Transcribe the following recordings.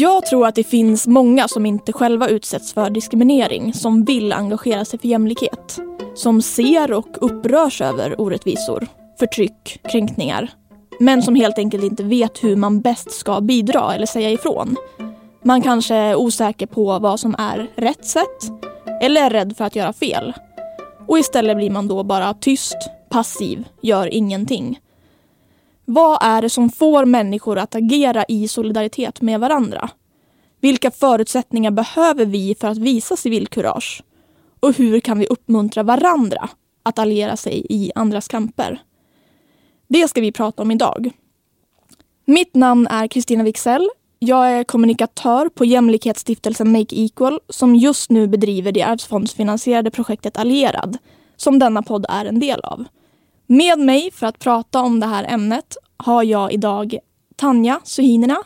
Jag tror att det finns många som inte själva utsätts för diskriminering som vill engagera sig för jämlikhet. Som ser och upprörs över orättvisor, förtryck, kränkningar. Men som helt enkelt inte vet hur man bäst ska bidra eller säga ifrån. Man kanske är osäker på vad som är rätt sätt eller är rädd för att göra fel. Och istället blir man då bara tyst, passiv, gör ingenting. Vad är det som får människor att agera i solidaritet med varandra? Vilka förutsättningar behöver vi för att visa civilkurage? Och hur kan vi uppmuntra varandra att alliera sig i andras kamper? Det ska vi prata om idag. Mitt namn är Kristina Wixell. Jag är kommunikatör på jämlikhetsstiftelsen Make Equal som just nu bedriver det arvsfondsfinansierade projektet Allierad som denna podd är en del av. Med mig för att prata om det här ämnet har jag idag Tanja Suhinina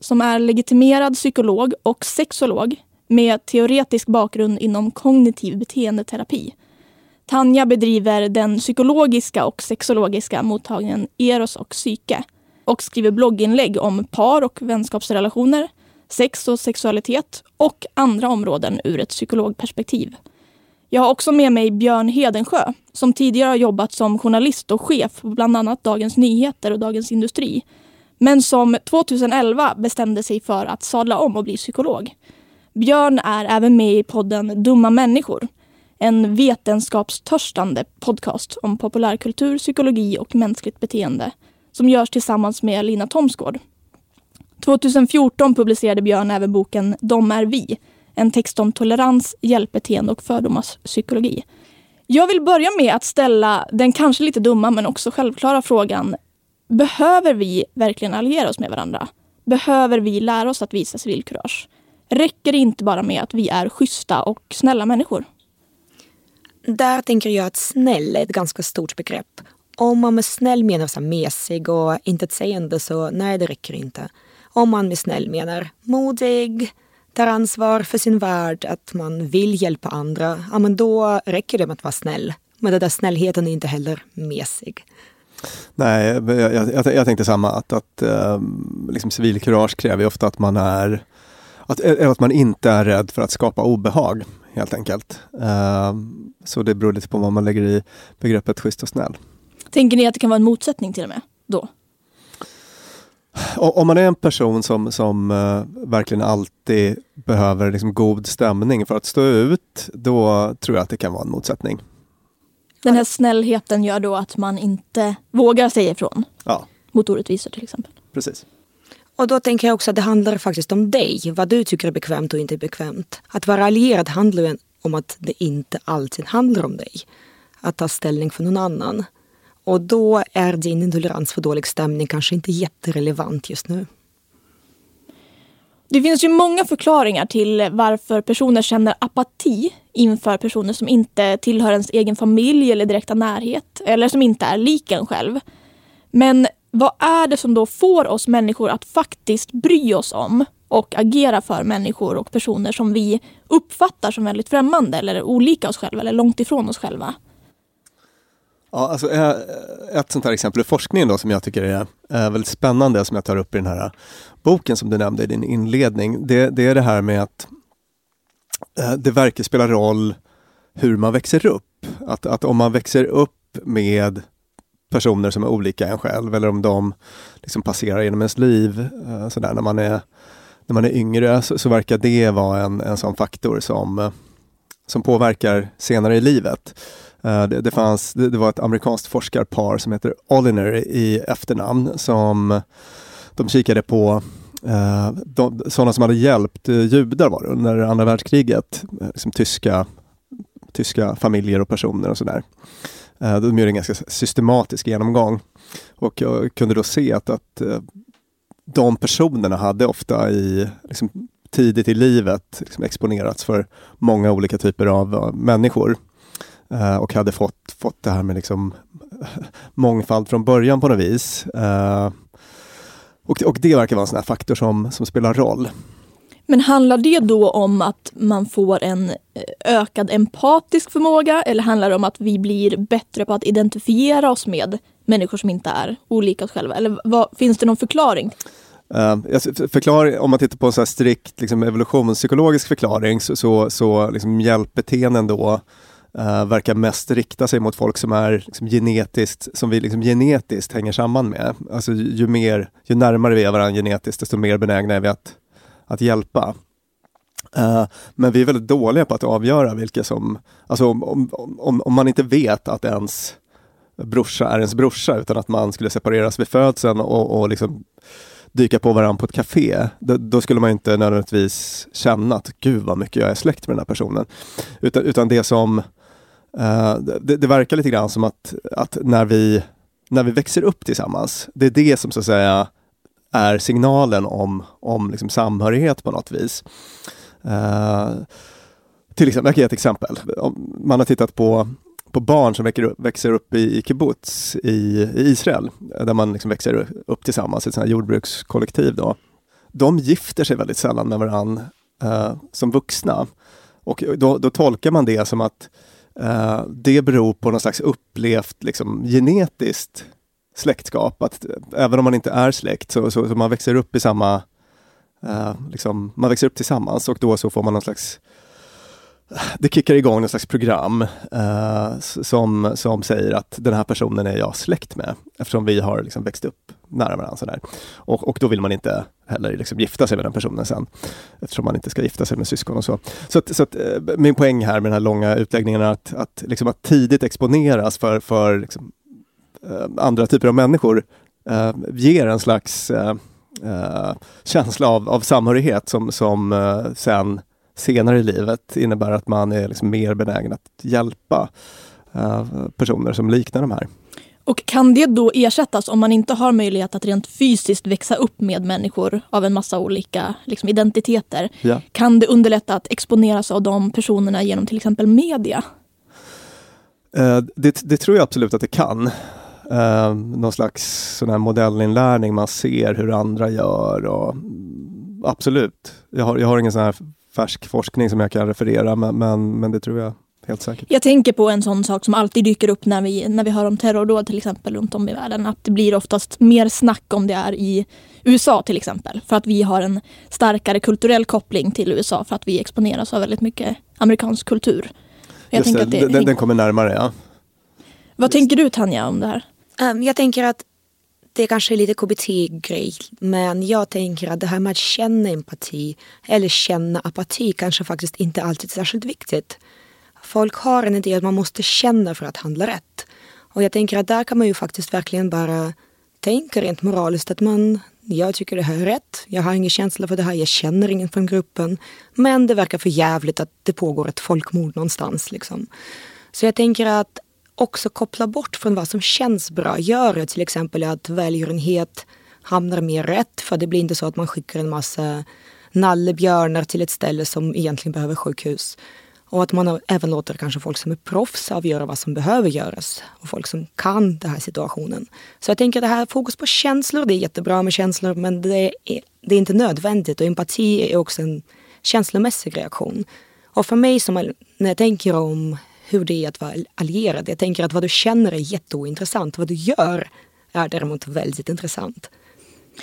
som är legitimerad psykolog och sexolog med teoretisk bakgrund inom kognitiv beteendeterapi. Tanja bedriver den psykologiska och sexologiska mottagningen Eros och psyke och skriver blogginlägg om par och vänskapsrelationer, sex och sexualitet och andra områden ur ett psykologperspektiv. Jag har också med mig Björn Hedensjö som tidigare har jobbat som journalist och chef på bland annat Dagens Nyheter och Dagens Industri. Men som 2011 bestämde sig för att sadla om och bli psykolog. Björn är även med i podden Dumma människor. En vetenskapstörstande podcast om populärkultur, psykologi och mänskligt beteende som görs tillsammans med Lina Thomsgård. 2014 publicerade Björn även boken De är vi en text om tolerans, hjälpbeteende och fördomars psykologi. Jag vill börja med att ställa den kanske lite dumma men också självklara frågan. Behöver vi verkligen alliera oss med varandra? Behöver vi lära oss att visa civilkurage? Räcker det inte bara med att vi är schyssta och snälla människor? Där tänker jag att snäll är ett ganska stort begrepp. Om man med snäll menar så mesig och intetsägande så nej, det räcker inte. Om man med snäll menar modig, tar ansvar för sin värld, att man vill hjälpa andra, ja men då räcker det med att vara snäll. Men den där snällheten är inte heller mesig. Nej, jag, jag, jag tänkte samma, att, att um, liksom civilkurage kräver ofta att man är att, att man inte är rädd för att skapa obehag, helt enkelt. Um, Så det beror lite på vad man lägger i begreppet schysst och snäll. Tänker ni att det kan vara en motsättning till och med då? Om man är en person som, som uh, verkligen alltid behöver liksom god stämning för att stå ut, då tror jag att det kan vara en motsättning. Den här snällheten gör då att man inte vågar säga ifrån? Ja. Mot orättvisor till exempel? Precis. Och då tänker jag också att det handlar faktiskt om dig, vad du tycker är bekvämt och inte bekvämt. Att vara allierad handlar ju om att det inte alltid handlar om dig. Att ta ställning för någon annan. Och då är din intolerans för dålig stämning kanske inte jätterelevant just nu. Det finns ju många förklaringar till varför personer känner apati inför personer som inte tillhör ens egen familj eller direkta närhet eller som inte är lik en själv. Men vad är det som då får oss människor att faktiskt bry oss om och agera för människor och personer som vi uppfattar som väldigt främmande eller olika oss själva eller långt ifrån oss själva? Ja, alltså, eh, ett sånt här exempel i forskningen då, som jag tycker är väldigt spännande, som jag tar upp i den här eh, boken som du nämnde i din inledning, det, det är det här med att eh, det verkar spela roll hur man växer upp. Att, att om man växer upp med personer som är olika en själv eller om de liksom passerar genom ens liv sådär, när, man är, när man är yngre så, så verkar det vara en, en sån faktor som, som påverkar senare i livet. Uh, det, det, fanns, det, det, var ett amerikanskt forskarpar som heter Oliner i efternamn som de kikade på uh, de, sådana som hade hjälpt eh, judar var det, under andra världskriget. Liksom tyska, tyska familjer och personer och sådär. Uh, de gjorde en ganska systematisk genomgång och jag kunde då se att, att de personerna hade ofta i liksom, tidigt i livet liksom, exponerats för många olika typer av människor Uh, och hade fått, fått det här med liksom mångfald från början på något vis. Uh, och, och det verkar vara en sån här faktor som, som spelar roll. Men handlar det då om att man får en ökad empatisk förmåga eller handlar det om att vi blir bättre på att identifiera oss med människor som inte är olika oss själva? Eller vad, finns det någon förklaring? Uh, förklar, om man tittar på en så strikt liksom, evolutionspsykologisk förklaring så, så, så liksom, hjälpbeteenden då uh, verkar mest rikta sig mot folk som är liksom, genetiskt, som vi liksom, genetiskt hänger samman med. Alltså ju, mer, ju närmare vi är varandra genetiskt, desto mer benägna är vi att, att hjälpa. Uh, men vi är väldigt dåliga på att avgöra vilka som, alltså om, om, om, om man inte vet att ens brorsa är ens brorsa utan att man skulle separeras vid födseln och, och liksom dyka på varandra på ett café, då, då, skulle man inte nödvändigtvis känna att gud vad mycket jag är släkt med den här personen. Utan, utan det som Uh, Eh, det, det, verkar lite grann som att, att när, vi, när vi växer upp tillsammans, det är det som så att säga är signalen om, om liksom samhörighet på något vis. Uh, till exempel, jag kan ge ett exempel. Man har tittat på, på barn som växer upp, växer upp i, i kibbutz i, i Israel, där man liksom växer upp tillsammans, i ett sånt jordbrukskollektiv. Då. De gifter sig väldigt sällan med varandra uh, eh, som vuxna. Och då, då tolkar man det som att Uh, det beror på någon slags upplevt liksom, genetiskt släktskap. Att eh, även om man inte är släkt så, så, så man växer upp i samma... Uh, liksom, man växer upp tillsammans och då så får man någon slags det kickar igång någon slags program uh, som, som säger att den här personen är jag släkt med eftersom vi har liksom växt upp nära varandra. Sådär. Och, och då vill man inte heller liksom gifta sig med den personen sen eftersom man inte ska gifta sig med syskon och så. Så, att, så att, eh, min poäng här med den här långa utläggningen är att, att, liksom att tidigt exponeras för, för liksom, eh, andra typer av människor eh, ger en slags känsla av, av samhörighet som, som sen senare i livet innebär att man är liksom mer benägen att hjälpa personer som liknar de här. Och kan det då ersättas om man inte har möjlighet att rent fysiskt växa upp med människor av en massa olika liksom, identiteter? Ja. Kan det underlätta att exponeras av de personerna genom till exempel media? Uh, det, det, tror jag absolut att det kan. Uh, någon slags sån här modellinlärning, man ser hur andra gör och absolut. Jag har, jag har ingen sån här färsk forskning som jag kan referera, men, men, men det tror jag helt säkert. Jag tänker på en sån sak som alltid dyker upp när vi, när vi hör om terrordåd till exempel runt om i världen. Att det blir oftast mer snack om det är i USA till exempel. För att vi har en starkare kulturell koppling till USA för att vi exponeras av väldigt mycket amerikansk kultur. Jag Just det, att det den, den kommer närmare ja. Vad tänker du Tanja om det här? Um, jag tänker att det kanske är lite KBT-grej, men jag tänker att det här med att känna empati eller känna apati kanske faktiskt inte alltid är särskilt viktigt. Folk har en idé att man måste känna för att handla rätt. Och jag tänker att där kan man ju faktiskt verkligen bara tänka rent moraliskt att man, jag tycker det här är rätt, jag har ingen känsla för det här, jag känner ingen från gruppen. Men det verkar för jävligt att det pågår ett folkmord någonstans. Liksom. Så jag tänker att också koppla bort från vad som känns bra. Gör det till exempel att välgörenhet hamnar mer rätt. För det blir inte så att man skickar en massa nallebjörnar till ett ställe som egentligen behöver sjukhus. Och att man även låter kanske folk som är proffs avgöra vad som behöver göras. Och folk som kan den här situationen. Så jag tänker att det här fokus på känslor, det är jättebra med känslor men det är, det är inte nödvändigt. Och empati är också en känslomässig reaktion. Och för mig, som, när jag tänker om hur det är att vara allierad, jag tänker att vad du känner är jätteointressant. Vad du gör är däremot väldigt intressant.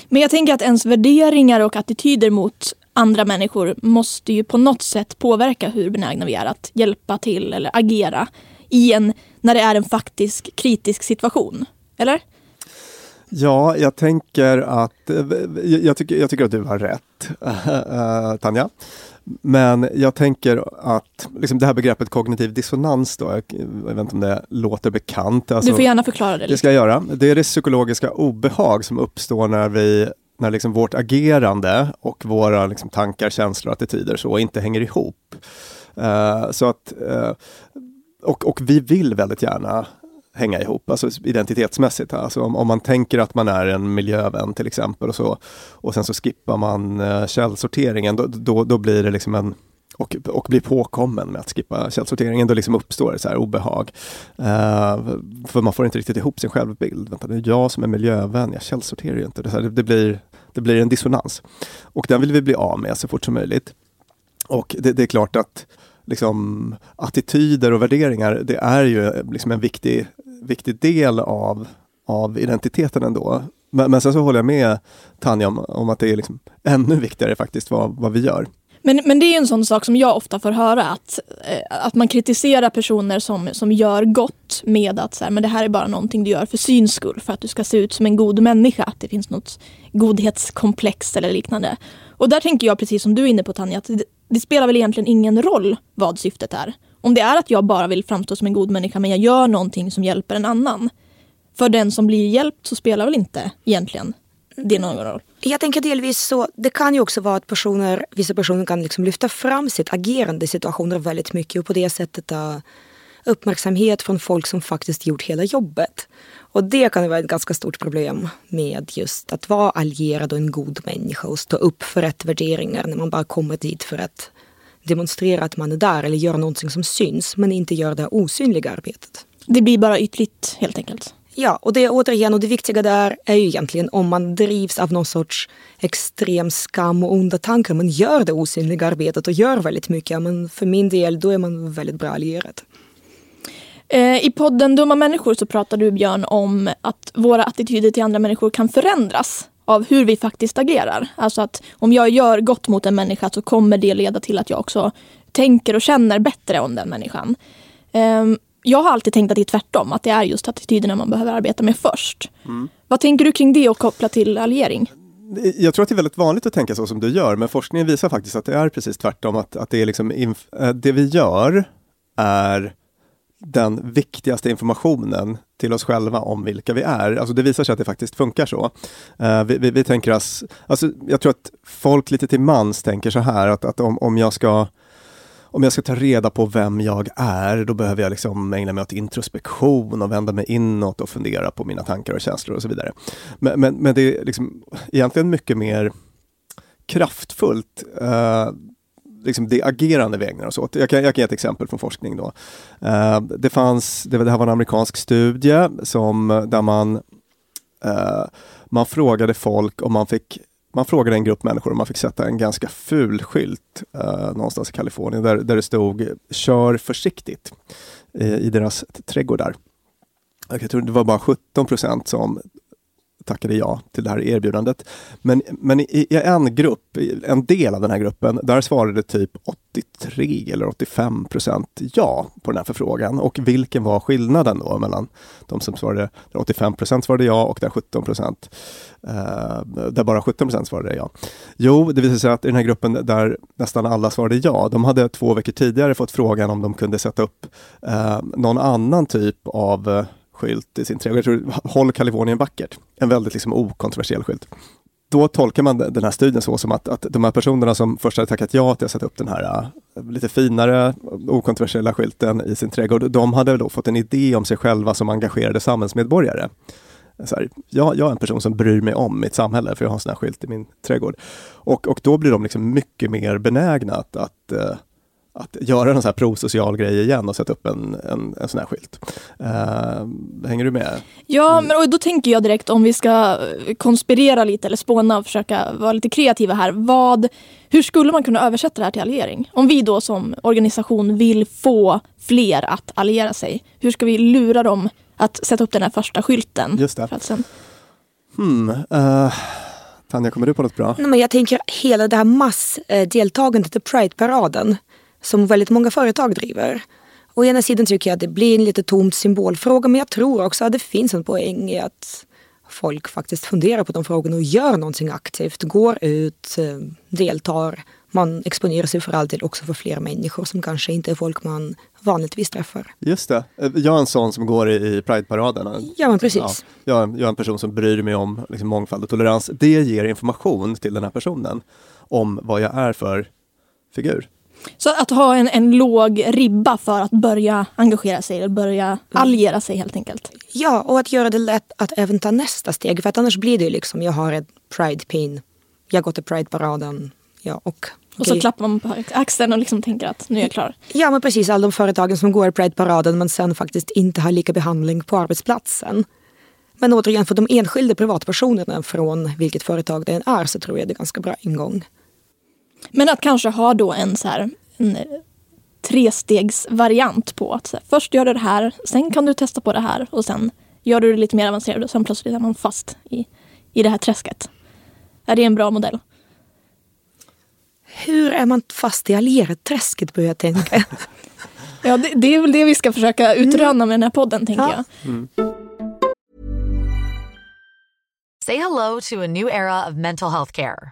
Men jag tänker att ens värderingar och attityder mot andra människor måste ju på något sätt påverka hur benägna vi är att hjälpa till eller agera i en, när det är en faktisk kritisk situation. Eller? Ja, jag tänker att, eh, jag tycker, jag tycker att du har rätt, eh, Tanja. Men jag tänker att liksom det här begreppet kognitiv dissonans då, jag, vet inte om det låter bekant. Alltså, du får gärna förklara det. det ska jag göra. Det är det psykologiska obehag som uppstår när vi när liksom vårt agerande och våra liksom tankar, känslor och attityder så inte hänger ihop. Uh, så att, uh, och, och vi vill väldigt gärna hänga ihop, alltså identitetsmässigt. Alltså om, om man tänker att man är en miljövän till exempel och, så, och sen så skippar man uh, källsorteringen, då, då, då blir det liksom en och, och blir påkommen med att skippa källsorteringen, då liksom uppstår det så här obehag. Uh, för man får inte riktigt ihop sin självbild. Vänta, det är jag som är miljövän, jag källsorterar ju inte. Det, så här, det, det, blir, det blir en dissonans. Och den vill vi bli av med så fort som möjligt. Och det, det är klart att liksom, attityder och värderingar, det är ju liksom en viktig, viktig del av, av identiteten ändå. Men, men sen så håller jag med Tanja om, om att det är liksom ännu viktigare faktiskt vad, vad vi gör. Men, men det är en sån sak som jag ofta får höra att, eh, att man kritiserar personer som, som gör gott med att så här, men det här är bara någonting du gör för syns skull för att du ska se ut som en god människa. Att det finns något godhetskomplex eller liknande. Och där tänker jag precis som du är inne på Tanja, att det, det spelar väl egentligen ingen roll vad syftet är. Om det är att jag bara vill framstå som en god människa men jag gör någonting som hjälper en annan. För den som blir hjälpt så spelar väl inte egentligen det någon roll. Jag tänker delvis så, det kan ju också vara att personer, vissa personer kan liksom lyfta fram sitt agerande i situationer väldigt mycket och på det sättet ta uppmärksamhet från folk som faktiskt gjort hela jobbet. Och det kan vara ett ganska stort problem med just att vara allierad och en god människa och stå upp för rätt värderingar när man bara kommer dit för att demonstrera att man är där eller göra någonting som syns men inte gör det osynliga arbetet. Det blir bara ytligt helt enkelt. Ja, och det återigen, och det viktiga där är ju egentligen om man drivs av någon sorts extrem skam och onda tankar, man gör det osynliga arbetet och gör väldigt mycket, men för min del då är man väldigt bra allierad. Eh, I podden Dumma människor så pratar du Björn om att våra attityder till andra människor kan förändras av hur vi faktiskt agerar. Alltså att om jag gör gott mot en människa så kommer det leda till att jag också tänker och känner bättre om den människan. Ehm, jag har alltid tänkt att det är tvärtom, att det är just attityderna man behöver arbeta med först. Vad tänker du kring det och kopplat till alliering? Jag tror att det är väldigt vanligt att tänka så som du gör, men forskningen visar faktiskt att det är precis tvärtom. Att, att det, är liksom inf- eh, det vi gör är den viktigaste informationen till oss själva om vilka vi är. Alltså det visar sig att det faktiskt funkar så. Uh, vi, vi, vi, tänker oss, alltså jag tror att folk lite till mans tänker så här att, att om, om jag ska om jag ska ta reda på vem jag är, då behöver jag liksom ägna mig åt introspektion och vända mig inåt och fundera på mina tankar och känslor och så vidare. Men, men, men det är liksom egentligen mycket mer kraftfullt eh, liksom det agerande vi ägnar oss åt. Jag kan, jag kan ge ett exempel från forskning. Då. Eh, det, fanns, det, det här var en amerikansk studie som, eh, där man, eh, man frågade folk om man fick man frågade en grupp människor om man fick sätta en ganska ful skylt eh, någonstans i Kalifornien där, där det stod kör försiktigt eh, i deras trädgårdar. Jag tror det var bara 17 procent som tackade ja till det här erbjudandet. Men, men i, i en grupp, en del av den här gruppen, där svarade typ 83 eller 85 procent ja på den här förfrågan. Och vilken var skillnaden då mellan de som svarade, 85 procent svarade ja och där 17 procent, eh, där bara 17 procent svarade ja. Jo, det visade sig att i den här gruppen där nästan alla svarade ja, de hade två veckor tidigare fått frågan om de kunde sätta upp eh, någon annan typ av eh, skylt i sin trädgård. Jag tror, Håll Kalifornien vackert. En väldigt liksom okontroversiell skylt då tolkar man den här studien så som att, att de här personerna som först hade tackat ja till att sätta upp den här uh, lite finare, okontroversiella skylten i sin trädgård, de hade då fått en idé om sig själva som engagerade samhällsmedborgare. Så här, jag, jag är en person som bryr mig om mitt samhälle, för jag har en sån här skylt i min trädgård. Och, och då blir de liksom mycket mer benägna att, att uh, att göra en sån här prosocial grej igen och sätta upp en, en, en sån här skylt. Uh, hänger du med? Ja, men och då tänker jag direkt om vi ska konspirera lite eller spåna och försöka vara lite kreativa här. Vad, hur skulle man kunna översätta det här till alliering? Om vi då som organisation vill få fler att alliera sig, hur ska vi lura dem att sätta upp den här första skylten? Just det. För att sen... Hmm, uh... Tanja, kommer du på något bra? Nej, men jag tänker hela det här massdeltagandet i Pride-paraden som väldigt många företag driver. Å ena sidan tycker jag att det blir en lite tomt symbolfråga men jag tror också att det finns en poäng i att folk faktiskt funderar på de frågorna och gör någonting aktivt. Går ut, eh, deltar. Man exponerar sig för alltid också för fler människor som kanske inte är folk man vanligtvis träffar. Just det. Eh, jag är en sån som går i, Pride-paraden. Ja, men precis. Ja, jag, jag, är en person som bryr mig om liksom, mångfald och tolerans. Det ger information till den här personen om vad jag är för figur. Så att ha en, en låg ribba för att börja engagera sig eller börja mm. alliera sig helt enkelt. Ja, och att göra det lätt att även ta nästa steg. För att annars blir det ju liksom, jag har ett Pride-pin, jag går till Pride-paraden, ja och och så klappar man på axeln och liksom tänker att nu är jag klar. Ja men precis, alla de företagen som går Pride-paraden men sen faktiskt inte har lika behandling på arbetsplatsen. Men återigen, för de enskilda privatpersonerna från vilket företag det än är så tror jag det är ganska bra ingång. Men att kanske ha då en så här en trestegsvariant på att här, först gör du det här, sen kan du testa på det här och sen gör du det lite mer avancerat och sen plötsligt är man fast i, i det här träsket. Är det en bra modell? Hur är man fast i allierat-träsket börjar jag tänka. ja, det, det, är väl det vi ska försöka utröna med den här podden, tänker ja. jag. Mm. Say hello to a new era of mental health care.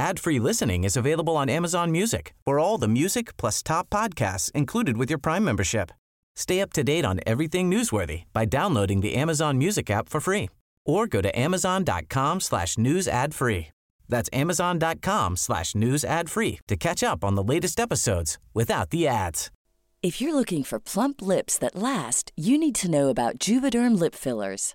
Ad-free listening is available on Amazon Music for all the music plus top podcasts included with your Prime membership. Stay up to date on everything newsworthy by downloading the Amazon Music app for free or go to amazon.com slash news ad free. That's amazon.com slash news ad free to catch up on the latest episodes without the ads. If you're looking for plump lips that last, you need to know about Juvederm lip fillers.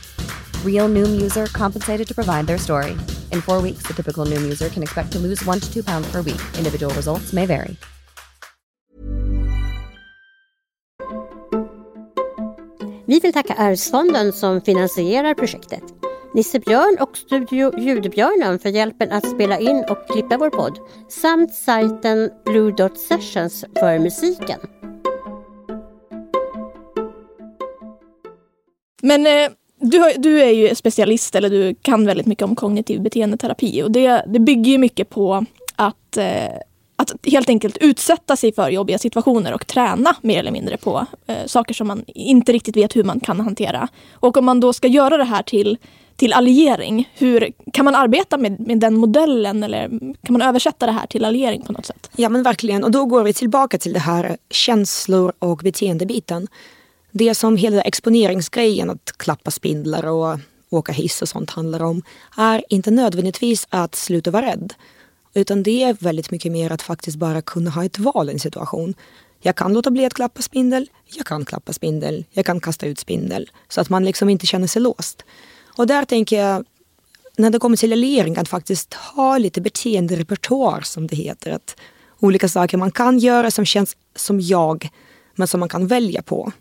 Real Noom user compensated to provide their story. In four weeks, the typical Noom user can expect to lose one to two pounds per week. Individual results may vary. Vi vill tacka Arvsfonden som finansierar projektet. Nisse Björn och Studio Ljudbjörnen för hjälpen att spela in och klippa vår podd. Samt sajten Blue Dot Sessions för musiken. Men eh, du, har, du är ju specialist, eller du kan väldigt mycket om kognitiv beteendeterapi. Och det, det bygger ju mycket på att, eh, att helt enkelt utsätta sig för jobbiga situationer och träna mer eller mindre på eh, saker som man inte riktigt vet hur man kan hantera. Och om man då ska göra det här till, till alliering, hur, kan man arbeta med, med den modellen eller kan man översätta det här till alliering på något sätt? Ja men verkligen, och då går vi tillbaka till det här känslor och beteendebiten. Det som hela exponeringsgrejen, att klappa spindlar och åka hiss och sånt handlar om, är inte nödvändigtvis att sluta vara rädd. Utan det är väldigt mycket mer att faktiskt bara kunna ha ett val i en situation. Jag kan låta bli att klappa spindel, jag kan klappa spindel, jag kan kasta ut spindel. Så att man liksom inte känner sig låst. Och där tänker jag, när det kommer till alliering, att faktiskt ha lite beteenderepertoar som det heter. Att olika saker man kan göra som känns som jag, men som man kan välja på.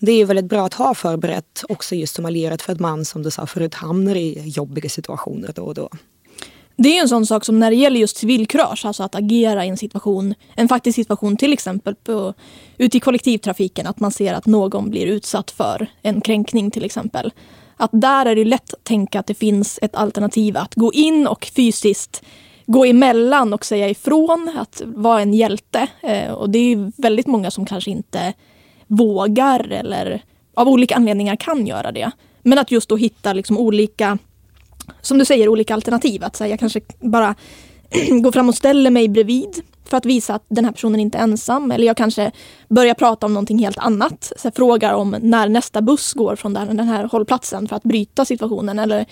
Det är väldigt bra att ha förberett också just som allierat för att man, som du sa förut, hamnar i jobbiga situationer då och då. Det är en sån sak som när det gäller just civilkurage, alltså att agera i en situation, en faktisk situation till exempel på, ute i kollektivtrafiken, att man ser att någon blir utsatt för en kränkning till exempel. Att där är det lätt att tänka att det finns ett alternativ att gå in och fysiskt gå emellan och säga ifrån, att vara en hjälte. Eh, och det är väldigt många som kanske inte vågar eller av olika anledningar kan göra det. Men att just då hitta liksom olika, som du säger, olika alternativ. Att här, jag kanske bara går fram och ställer mig bredvid för att visa att den här personen inte är ensam. Eller jag kanske börjar prata om någonting helt annat. Så frågar om när nästa buss går från den här hållplatsen för att bryta situationen. Eller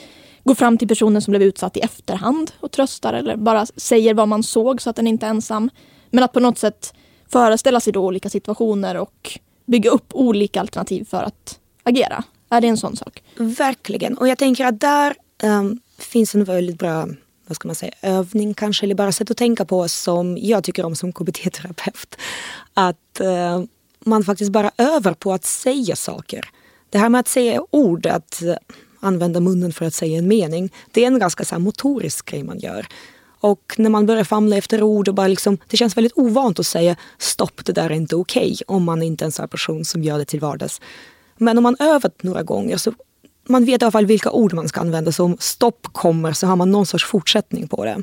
går fram till personen som blev utsatt i efterhand och tröstar. Eller bara säger vad man såg så att den inte är ensam. Men att på något sätt föreställa sig då olika situationer och bygga upp olika alternativ för att agera. Är det en sån sak? Verkligen. Och jag tänker att där um, finns en väldigt bra vad ska man säga, övning kanske, eller bara sätt att tänka på som jag tycker om som KBT-terapeut. Att uh, man faktiskt bara övar på att säga saker. Det här med att säga ord, att uh, använda munnen för att säga en mening, det är en ganska så här, motorisk grej man gör. Och när man börjar famla efter ord och bara liksom, det känns väldigt ovant att säga stopp, det där är inte okej, okay, om man inte är en sån person som gör det till vardags. Men om man övat några gånger så man vet i alla fall vilka ord man ska använda. Så om stopp kommer så har man någon sorts fortsättning på det.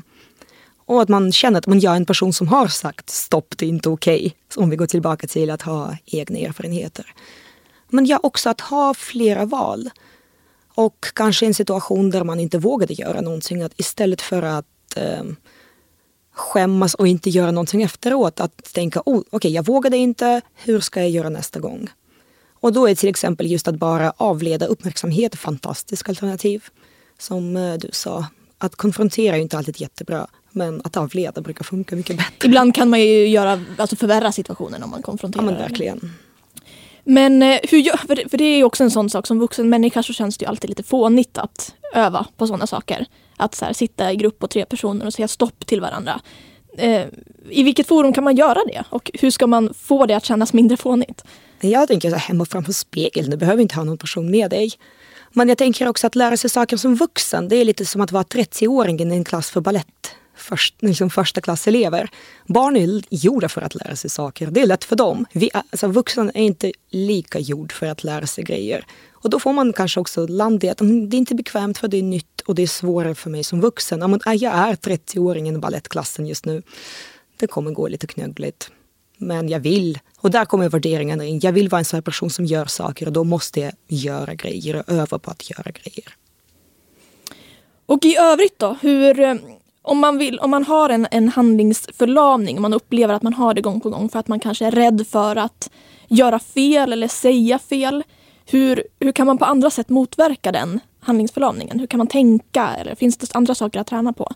Och att man känner att man gör en person som har sagt stopp, det är inte okej. Okay, om vi går tillbaka till att ha egna erfarenheter. Men ja, också att ha flera val. Och kanske en situation där man inte vågade göra någonting. Att istället för att eh, skämmas och inte göra någonting efteråt. Att tänka, oh, okej okay, jag vågade inte, hur ska jag göra nästa gång? Och då är till exempel just att bara avleda uppmärksamhet ett fantastiskt alternativ. Som eh, du sa, att konfrontera är inte alltid jättebra. Men att avleda brukar funka mycket bättre. Ibland kan man ju göra, alltså förvärra situationen om man konfronterar. Ja men verkligen. Men eh, hur gör, för det är ju också en sån sak, som vuxen människa så känns det ju alltid lite fånigt att öva på sådana saker. Att så här, sitta i grupp på tre personer och säga stopp till varandra. Eh, I vilket forum kan man göra det? Och hur ska man få det att kännas mindre fånigt? Jag tänker så här, hemma framför spegeln, du behöver inte ha någon person med dig. Men jag tänker också att lära sig saker som vuxen, det är lite som att vara 30-åring i en klass för ballett. först, liksom första klasselever. Barn är gjorda för att lära sig saker. Det är lätt för dem. Vi, alltså, vuxna är inte lika gjord för att lära sig grejer. Och då får man kanske också landa i att mm, det är inte bekvämt för det är nytt och det är svårare för mig som vuxen. Äh, jag är 30-åringen i balettklassen just nu. Det kommer gå lite knöggligt. Men jag vill. Och där kommer värderingarna in. Jag vill vara en sån person som gör saker och då måste jag göra grejer och öva på att göra grejer. Och i övrigt då, hur, eh, om man, vill, om man har en, en handlingsförlamning, om man upplever att man har det gång på gång för att man kanske är rädd för att göra fel eller säga fel. Hur, hur kan man på andra sätt motverka den handlingsförlamningen? Hur kan man tänka? Eller finns det andra saker att träna på?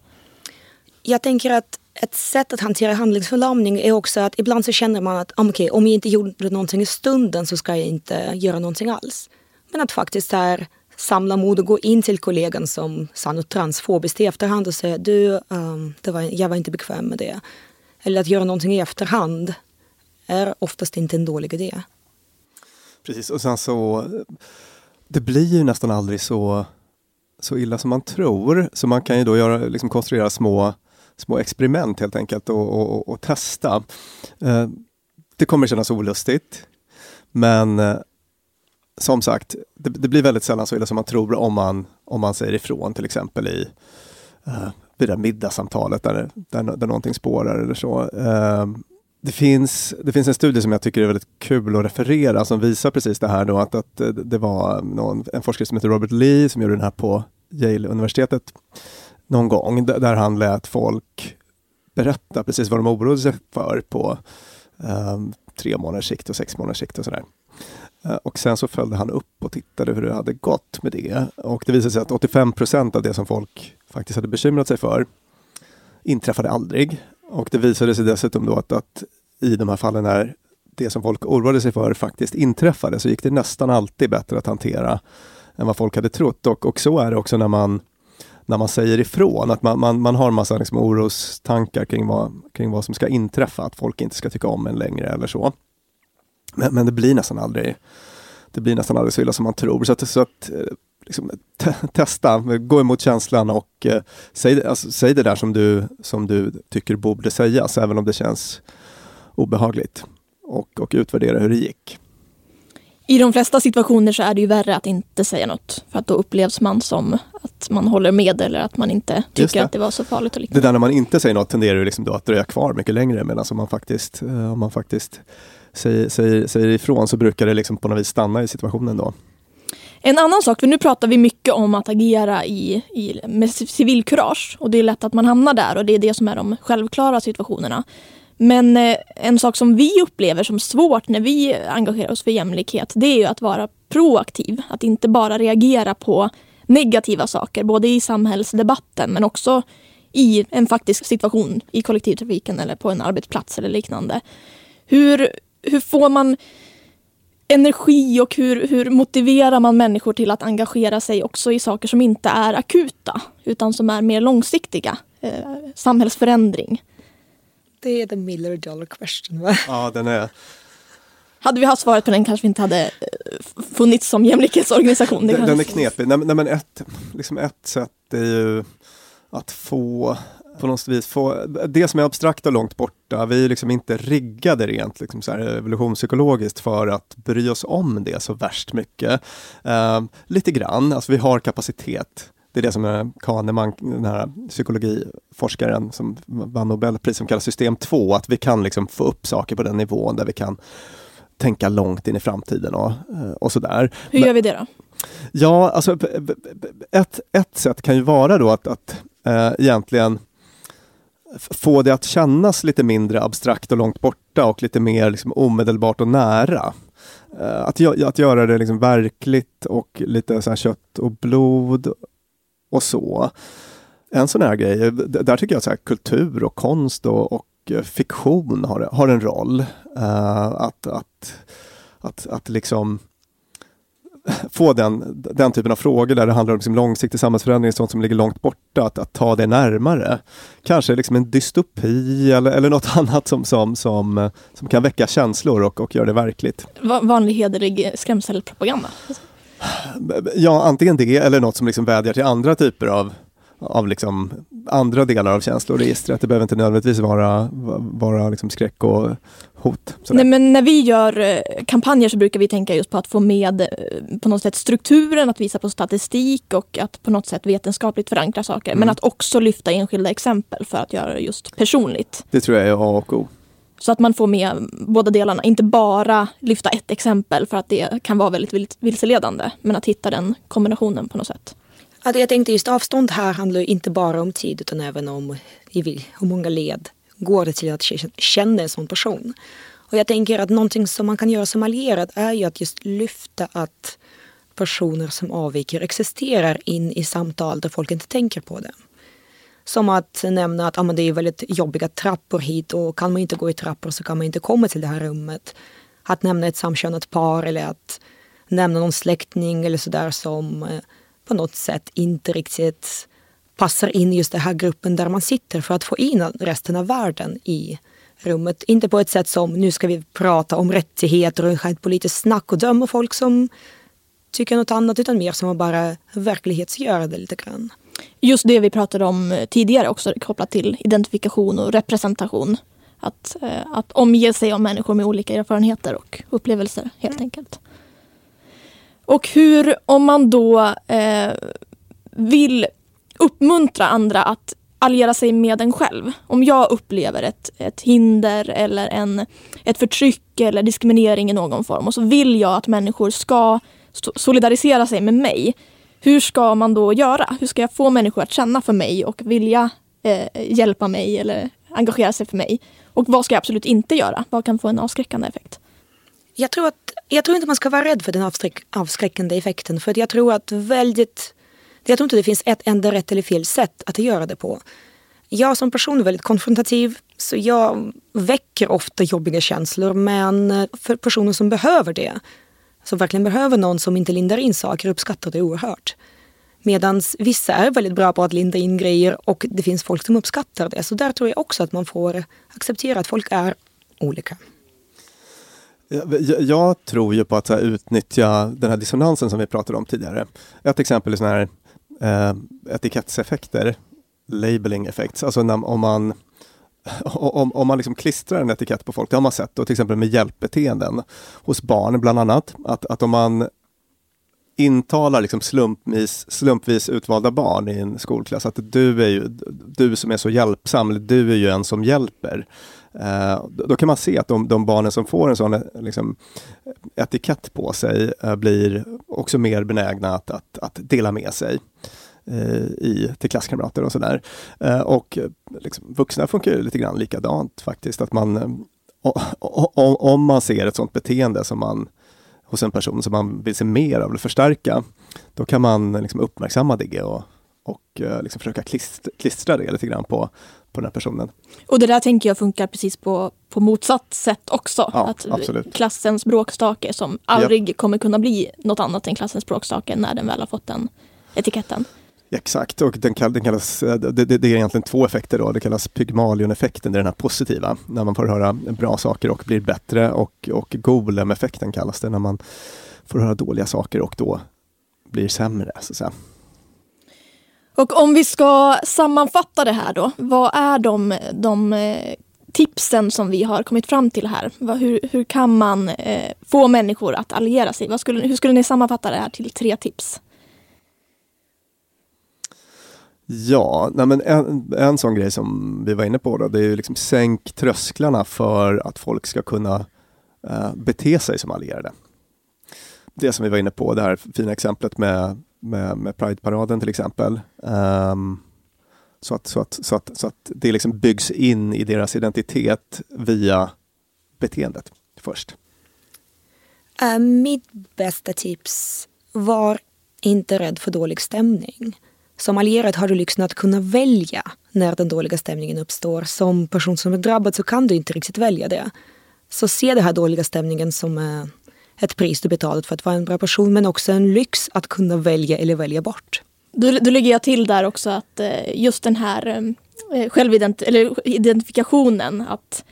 Jag tänker att ett sätt att hantera handlingsförlamning är också att ibland så känner man att ah, okay, om jag inte gjorde någonting i stunden så ska jag inte göra någonting alls. Men att faktiskt här samla mod och gå in till kollegan som sa något transfobiskt i efterhand och säga du, um, det var, jag var inte bekväm med det. Eller att göra någonting i efterhand är oftast inte en dålig idé. Precis, och sen så det blir ju nästan aldrig så, så illa som man tror. Så man kan ju då göra, liksom konstruera små, små experiment helt enkelt och, och, och testa. Eh, det kommer kännas olustigt. Men eh, som sagt, det, det, blir väldigt sällan så illa som man tror om man, om man säger ifrån till exempel i eh, vid det där middagssamtalet där, där, där någonting spårar eller så. Eh, det finns, det finns en studie som jag tycker är väldigt kul att referera som visar precis det här då att, att eh, det var någon, en forskare som heter Robert Lee som gjorde den här på Yale-universitetet någon gång där han lät folk berätta precis vad de oroade sig för på um, tre månaders sikt och sex månaders sikt och sådär. Eh, och sen så följde han upp och tittade hur det hade gått med det. Och det visade sig att 85 procent av det som folk faktiskt hade bekymrat sig för inträffade aldrig. Och det visade sig dessutom då att, att i de här fallen när det som folk oroade sig för faktiskt inträffade så gick det nästan alltid bättre att hantera än vad folk hade trott. Och, och så är det också när man, när man säger ifrån, att man, man, man har massa liksom orostankar kring vad, kring vad som ska inträffa, att folk inte ska tycka om en längre eller så. Men, men det blir nästan aldrig det blir nästan aldrig så illa som man tror. Så att, så att liksom, te testa, gå emot känslan och eh, säg, alltså, säg det där som du, som du tycker borde sägas, även om det känns obehagligt. Och, och utvärdera hur det gick. I de flesta situationer så är det ju värre att inte säga något. För att då upplevs man som att man håller med eller att man inte tycker det. att det var så farligt. Och det där när man inte säger något tenderar ju liksom då att dröja kvar mycket längre. Medan om man faktiskt, eh, om man faktiskt säger, säger, säger ifrån så brukar det liksom på något vis stanna i situationen då. En annan sak, för nu pratar vi mycket om att agera i, i, med civilkurage och det är lätt att man hamnar där och det är det som är de självklara situationerna. Men eh, en sak som vi upplever som svårt när vi engagerar oss för jämlikhet det är ju att vara proaktiv. Att inte bara reagera på negativa saker, både i samhällsdebatten men också i en faktisk situation i kollektivtrafiken eller på en arbetsplats eller liknande. Hur, hur får man energi och hur, hur motiverar man människor till att engagera sig också i saker som inte är akuta utan som är mer långsiktiga? Eh, samhällsförändring. Det är the Miller dollar question va? Ja, den är... Hade vi haft svaret på den kanske vi inte hade eh, funnits som jämlikhetsorganisation. Den, den är knepig. Nej, nej, men ett, liksom ett sätt är ju att få på något vis få, det som är abstrakt och långt borta, vi är liksom inte riggade rent liksom så här evolutionspsykologiskt för att bry oss om det så värst mycket. Uh, lite grann, alltså vi har kapacitet. Det är det som är Kahneman, den här psykologiforskaren som vann Nobelpris, som kallar system 2, att vi kan liksom få upp saker på den nivån där vi kan tänka långt in i framtiden och, eh, och sådär. Hur gör vi det då? Ja, alltså ett, ett sätt kan ju vara då att, att äh, egentligen få det att kännas lite mindre abstrakt och långt borta och lite mer liksom omedelbart och nära. Eh, att, att göra det liksom verkligt och lite så kött och blod och så. En sån här grej, eh, där tycker jag att så kultur och konst och, och eh, fiktion har, har en roll. Att, att, att, att liksom få den, den typen av frågor där det handlar om liksom långsiktig samhällsförändring, sånt som ligger långt borta, att, att ta det närmare. Kanske liksom en dystopi eller, eller något annat som, som, som, som kan väcka känslor och, och göra det verkligt. Vanlig hederlig skrämselpropaganda? Ja, antingen det eller något som liksom vädjar till andra typer av av liksom andra delar av känsloregistret. Det behöver inte nödvändigtvis vara, vara liksom skräck och hot. Nej, men när vi gör eh, kampanjer så brukar vi tänka just på att få med eh, på något sätt strukturen, att visa på statistik och att på något sätt vetenskapligt förankra saker. Mm. Men att också lyfta enskilda exempel för att göra det just personligt. Det tror jag är A och O. Så att man får med båda delarna, inte bara lyfta ett exempel för att det kan vara väldigt vilseledande. Men att hitta den kombinationen på något sätt. Att jag tänkte just avstånd här handlar inte bara om tid utan även om hur många led går det till att känna en sån person. Och jag tänker att någonting som man kan göra som allierad är ju att just lyfta att personer som avviker existerar in i samtal där folk inte tänker på det. Som att nämna att ah, det är väldigt jobbiga trappor hit och kan man inte gå i trappor så kan man inte komma till det här rummet. Att nämna ett samkönat par eller att nämna någon släkting eller sådär som eh, på något sätt inte riktigt passar in just den här gruppen där man sitter för att få in resten av världen i rummet. Inte på ett sätt som nu ska vi prata om rättigheter och ett politiskt snack och döma folk som tycker något annat utan mer som att bara verklighetsgöra det lite grann. Just det vi pratade om tidigare också kopplat till identifikation och representation. Att, eh, att omge sig av människor med olika erfarenheter och upplevelser helt mm. enkelt. Och hur, om man då eh, vill uppmuntra andra att alliera sig med en själv. Om jag upplever ett, ett hinder eller en, ett förtryck eller diskriminering i någon form och så vill jag att människor ska solidarisera sig med mig. Hur ska man då göra? Hur ska jag få människor att känna för mig och vilja eh, hjälpa mig eller engagera sig för mig? Och vad ska jag absolut inte göra? Vad kan få en avskräckande effekt? Jag tror, att, jag tror inte man ska vara rädd för den avskräck, avskräckande effekten. För jag tror att väldigt... Jag tror inte det finns ett enda rätt eller fel sätt att göra det på. Jag som person är väldigt konfrontativ. Så jag väcker ofta jobbiga känslor. Men för personer som behöver det, som verkligen behöver någon som inte lindar in saker, uppskattar det oerhört. Medan vissa är väldigt bra på att linda in grejer och det finns folk som uppskattar det. Så där tror jag också att man får acceptera att folk är olika. Jag, jag tror ju på att här, utnyttja den här dissonansen som vi pratade om tidigare. Ett exempel är sådana här eh, etikettseffekter, labeling effects, alltså när, om man om, om man liksom klistrar en etikett på folk, det har man sett, då, till exempel med hjälpbeteenden hos barn bland annat, att, att om man intalar liksom slumpvis, slumpvis utvalda barn i en skolklass att du är ju, du som är så hjälpsam, du är ju en som hjälper. Eh, då kan man se att de, de, barnen som får en sån liksom, etikett på sig eh, blir också mer benägna att, att, att dela med sig eh, i, till klasskamrater och sådär. Och liksom, vuxna funkar lite grann likadant faktiskt, att man om man ser ett sånt beteende som man hos en person som man vill se mer av eller förstärka, då kan man liksom uppmärksamma det och, och liksom försöka klistra, klistra det lite grann på, på den här personen. Och det där tänker jag funkar precis på, på motsatt sätt också. Ja, att absolut. Klassens bråkstake som aldrig yep. kommer kunna bli något annat än klassens bråkstake när den väl har fått den etiketten. Exakt, och den, den kallas, eh, det, det, det, är egentligen två effekter. Då. Det kallas Pygmalion-effekten, det är den här positiva, när man får höra bra saker och blir bättre. Och, och Golem-effekten kallas det, när man får höra dåliga saker och då blir sämre. Så att säga. Och om vi ska sammanfatta det här då, vad är de, de eh, tipsen som vi har kommit fram till här? Hur, hur kan man eh, få människor att alliera sig? Skulle, hur skulle ni sammanfatta det här till tre tips? Ja, nej men en, en sån grej som vi var inne på då, det är ju liksom sänk trösklarna för att folk ska kunna uh, bete sig som allierade. Det som vi var inne på, det här fina exemplet med, med, med Pride-paraden till exempel. Um, så, att, så, att, så, att, så att det liksom byggs in i deras identitet via beteendet först. Uh, mitt bästa tips, var inte rädd för dålig stämning. Som allierad har du lyxen att kunna välja när den dåliga stämningen uppstår. Som person som är drabbad så kan du inte riktigt välja det. Så se den här dåliga stämningen som ett pris du betalat för att vara en bra person men också en lyx att kunna välja eller välja bort. Då, då lägger jag till där också att eh, just den här eh, självidentifikationen, att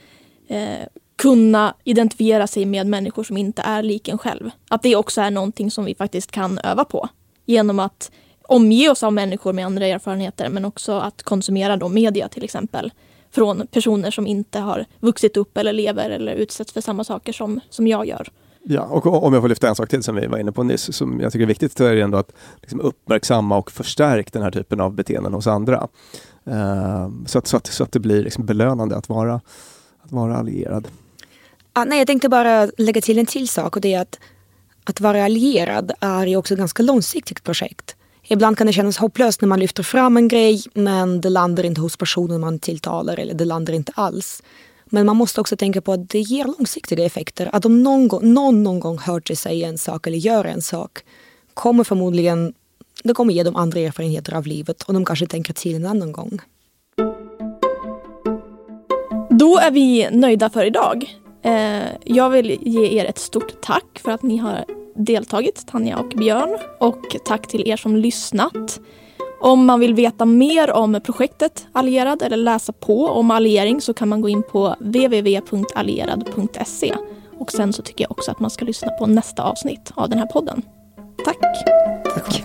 eh, kunna identifiera sig med människor som inte är lik en själv. Att det också är någonting som vi faktiskt kan öva på genom att omge oss av människor med andra erfarenheter men också att konsumera då media till exempel från personer som inte har vuxit upp eller lever eller utsätts för samma saker som, som jag gör. Ja, och om jag får lyfta en sak till som vi var inne på nyss, som jag tycker är viktigt, så är det ändå att liksom uppmärksamma och förstärka den här typen av beteenden hos andra. Uh, så, att, så, att, så att det blir liksom belönande att vara, att vara allierad. Ah, nej, jag tänkte bara lägga till en till sak och det är att att vara allierad är ju också ett ganska långsiktigt projekt. Ibland kan det kännas hopplöst när man lyfter fram en grej men det landar inte hos personen man tilltalar eller det landar inte alls. Men man måste också tänka på att det ger långsiktiga effekter. Att om någon, gång, någon någon gång hör till sig en sak eller gör en sak kommer förmodligen det kommer ge dem andra erfarenheter av livet och de kanske tänker till en annan gång. Då är vi nöjda för idag. Eh, jag vill ge er ett stort tack för att ni har deltagit, Tanja och Björn. Och tack till er som lyssnat. Om man vill veta mer om projektet Allierad eller läsa på om alliering så kan man gå in på www.allierad.se. Och sen så tycker jag också att man ska lyssna på nästa avsnitt av den här podden. Tack! Tack.